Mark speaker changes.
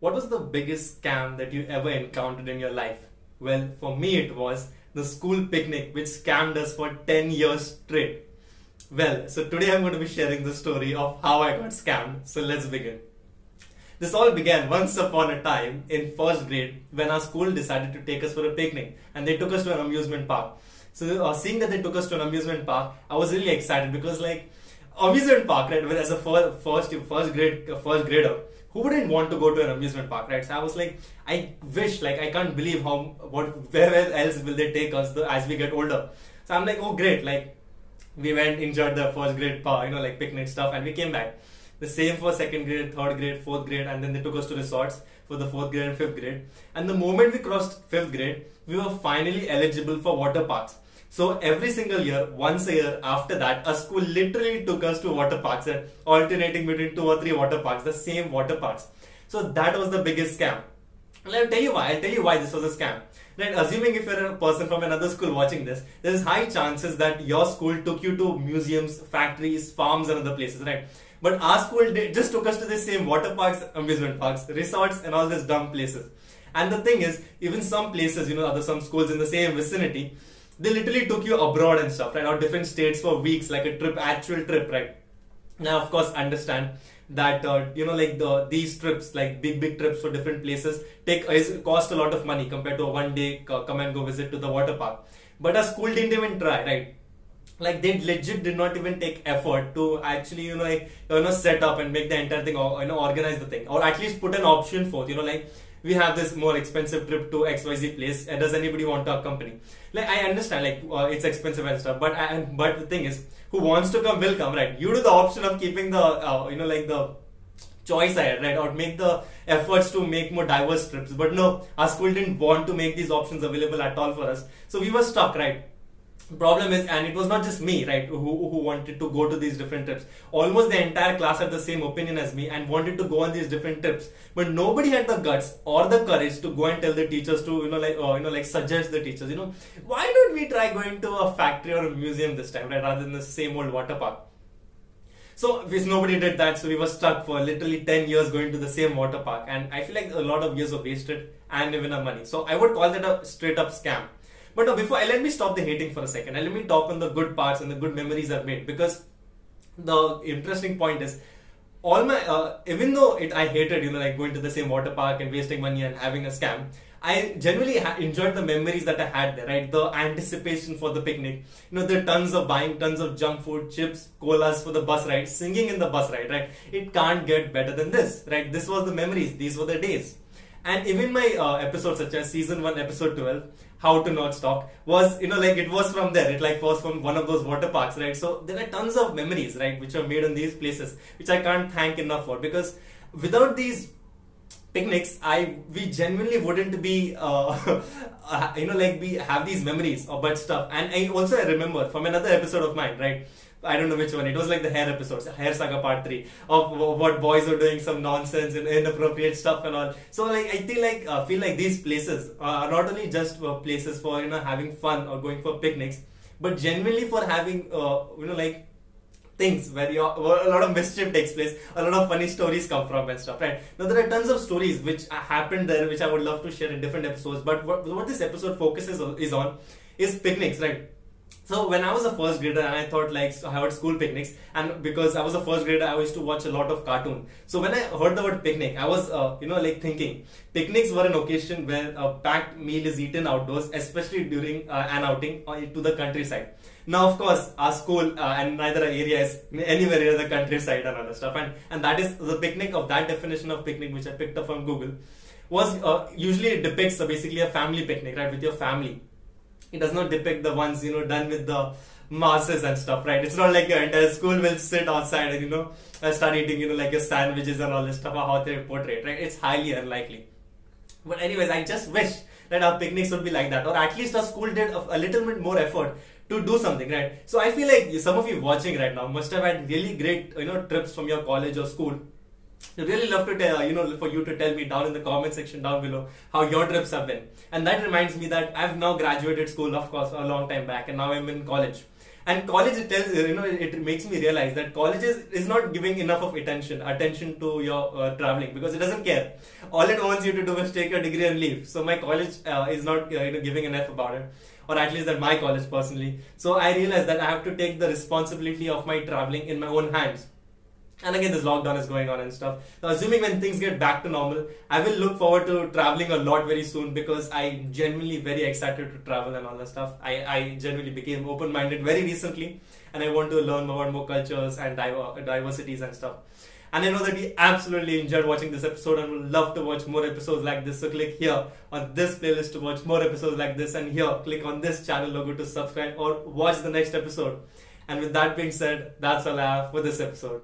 Speaker 1: What was the biggest scam that you ever encountered in your life? Well, for me, it was the school picnic, which scammed us for 10 years straight. Well, so today I'm going to be sharing the story of how I got scammed. So let's begin. This all began once upon a time in first grade when our school decided to take us for a picnic and they took us to an amusement park. So, uh, seeing that they took us to an amusement park, I was really excited because, like, amusement park, right? As a first, first, first grade, first grader, who wouldn't want to go to an amusement park, right? So I was like, I wish, like, I can't believe how, what, where else will they take us as we get older. So I'm like, oh, great, like, we went, enjoyed the first grade, park you know, like picnic stuff, and we came back. The same for second grade, third grade, fourth grade, and then they took us to resorts for the fourth grade and fifth grade. And the moment we crossed fifth grade, we were finally eligible for water parks. So every single year, once a year after that, a school literally took us to water parks and alternating between two or three water parks, the same water parks. So that was the biggest scam. And I'll tell you why. I'll tell you why this was a scam. Right, assuming if you're a person from another school watching this, there's high chances that your school took you to museums, factories, farms, and other places, right? But our school did, just took us to the same water parks, amusement parks, resorts, and all these dumb places. And the thing is, even some places, you know, other some schools in the same vicinity, they literally took you abroad and stuff, right? Or different states for weeks, like a trip, actual trip, right? Now, of course, understand that uh, you know, like the these trips, like big big trips for different places, take is cost a lot of money compared to a one day uh, come and go visit to the water park. But our school didn't even try, right? Like they legit did not even take effort to actually, you know, like you know, set up and make the entire thing, you know, organize the thing, or at least put an option for, you know, like we have this more expensive trip to XYZ place. And does anybody want to accompany? Like I understand, like uh, it's expensive and stuff, but I, but the thing is, who wants to come will come, right? You do the option of keeping the uh, you know like the choice ahead, right? Or make the efforts to make more diverse trips. But no, our school didn't want to make these options available at all for us, so we were stuck, right? Problem is and it was not just me right who, who wanted to go to these different trips almost the entire class had the same opinion as me and wanted to go on these different trips but nobody had the guts or the courage to go and tell the teachers to you know like uh, you know like suggest the teachers you know why don't we try going to a factory or a museum this time right rather than the same old water park so nobody did that, so we were stuck for literally 10 years going to the same water park. And I feel like a lot of years were wasted and even our money. So I would call that a straight up scam. But no, before let me stop the hating for a second and let me talk on the good parts and the good memories I've made because the interesting point is all my uh, even though it I hated you know like going to the same water park and wasting money and having a scam. I genuinely ha- enjoyed the memories that I had there, right? The anticipation for the picnic, you know, the tons of buying tons of junk food, chips, colas for the bus ride, singing in the bus ride, right? It can't get better than this, right? This was the memories, these were the days. And even my uh, such as season one, episode 12, how to not stalk was you know like it was from there. It like was from one of those water parks right? So there are tons of memories right which are made in these places which i can't thank enough for. Because without these picnics i we genuinely wouldn't be uh, uh, you know like we have these memories of bad stuff and i also I remember from another episode of mine right I don't know which one. It was like the hair episodes, hair saga part three of what boys are doing some nonsense and inappropriate stuff and all. So like I feel like uh, feel like these places are not only just uh, places for you know having fun or going for picnics, but genuinely for having uh, you know like things where, where a lot of mischief takes place, a lot of funny stories come from and stuff, right? Now there are tons of stories which happened there, which I would love to share in different episodes. But what, what this episode focuses on, is on is picnics, right? So when I was a first grader and I thought like I had school picnics and because I was a first grader I used to watch a lot of cartoon. So when I heard the word picnic I was uh, you know like thinking picnics were an occasion where a packed meal is eaten outdoors especially during uh, an outing uh, to the countryside. Now of course our school uh, and neither area is anywhere near the countryside and other stuff and, and that is the picnic of that definition of picnic which I picked up from Google was uh, usually depicts basically a family picnic right with your family it does not depict the ones you know done with the masses and stuff, right? It's not like your entire school will sit outside and you know uh, start eating you know like your sandwiches and all this stuff how they portray, right? It's highly unlikely. But anyways, I just wish that our picnics would be like that, or at least our school did a, a little bit more effort to do something, right? So I feel like some of you watching right now must have had really great you know trips from your college or school I really love to tell you know for you to tell me down in the comment section down below how your trips have been. And that reminds me that I've now graduated school, of course, a long time back, and now I'm in college. and college it tells you know it makes me realize that college is, is not giving enough of attention attention to your uh, traveling because it doesn't care all it wants you to do is take your degree and leave so my college uh, is not uh, you know giving enough about it or at least that my college personally so i realized that i have to take the responsibility of my traveling in my own hands and again this lockdown is going on and stuff so assuming when things get back to normal i will look forward to traveling a lot very soon because I'm genuinely very excited to travel and all that stuff i, I genuinely became open-minded very recently and i want to learn and more cultures and diver- diversities and stuff and I know that you absolutely enjoyed watching this episode and would love to watch more episodes like this. So click here on this playlist to watch more episodes like this and here click on this channel logo to subscribe or watch the next episode. And with that being said, that's all I have for this episode.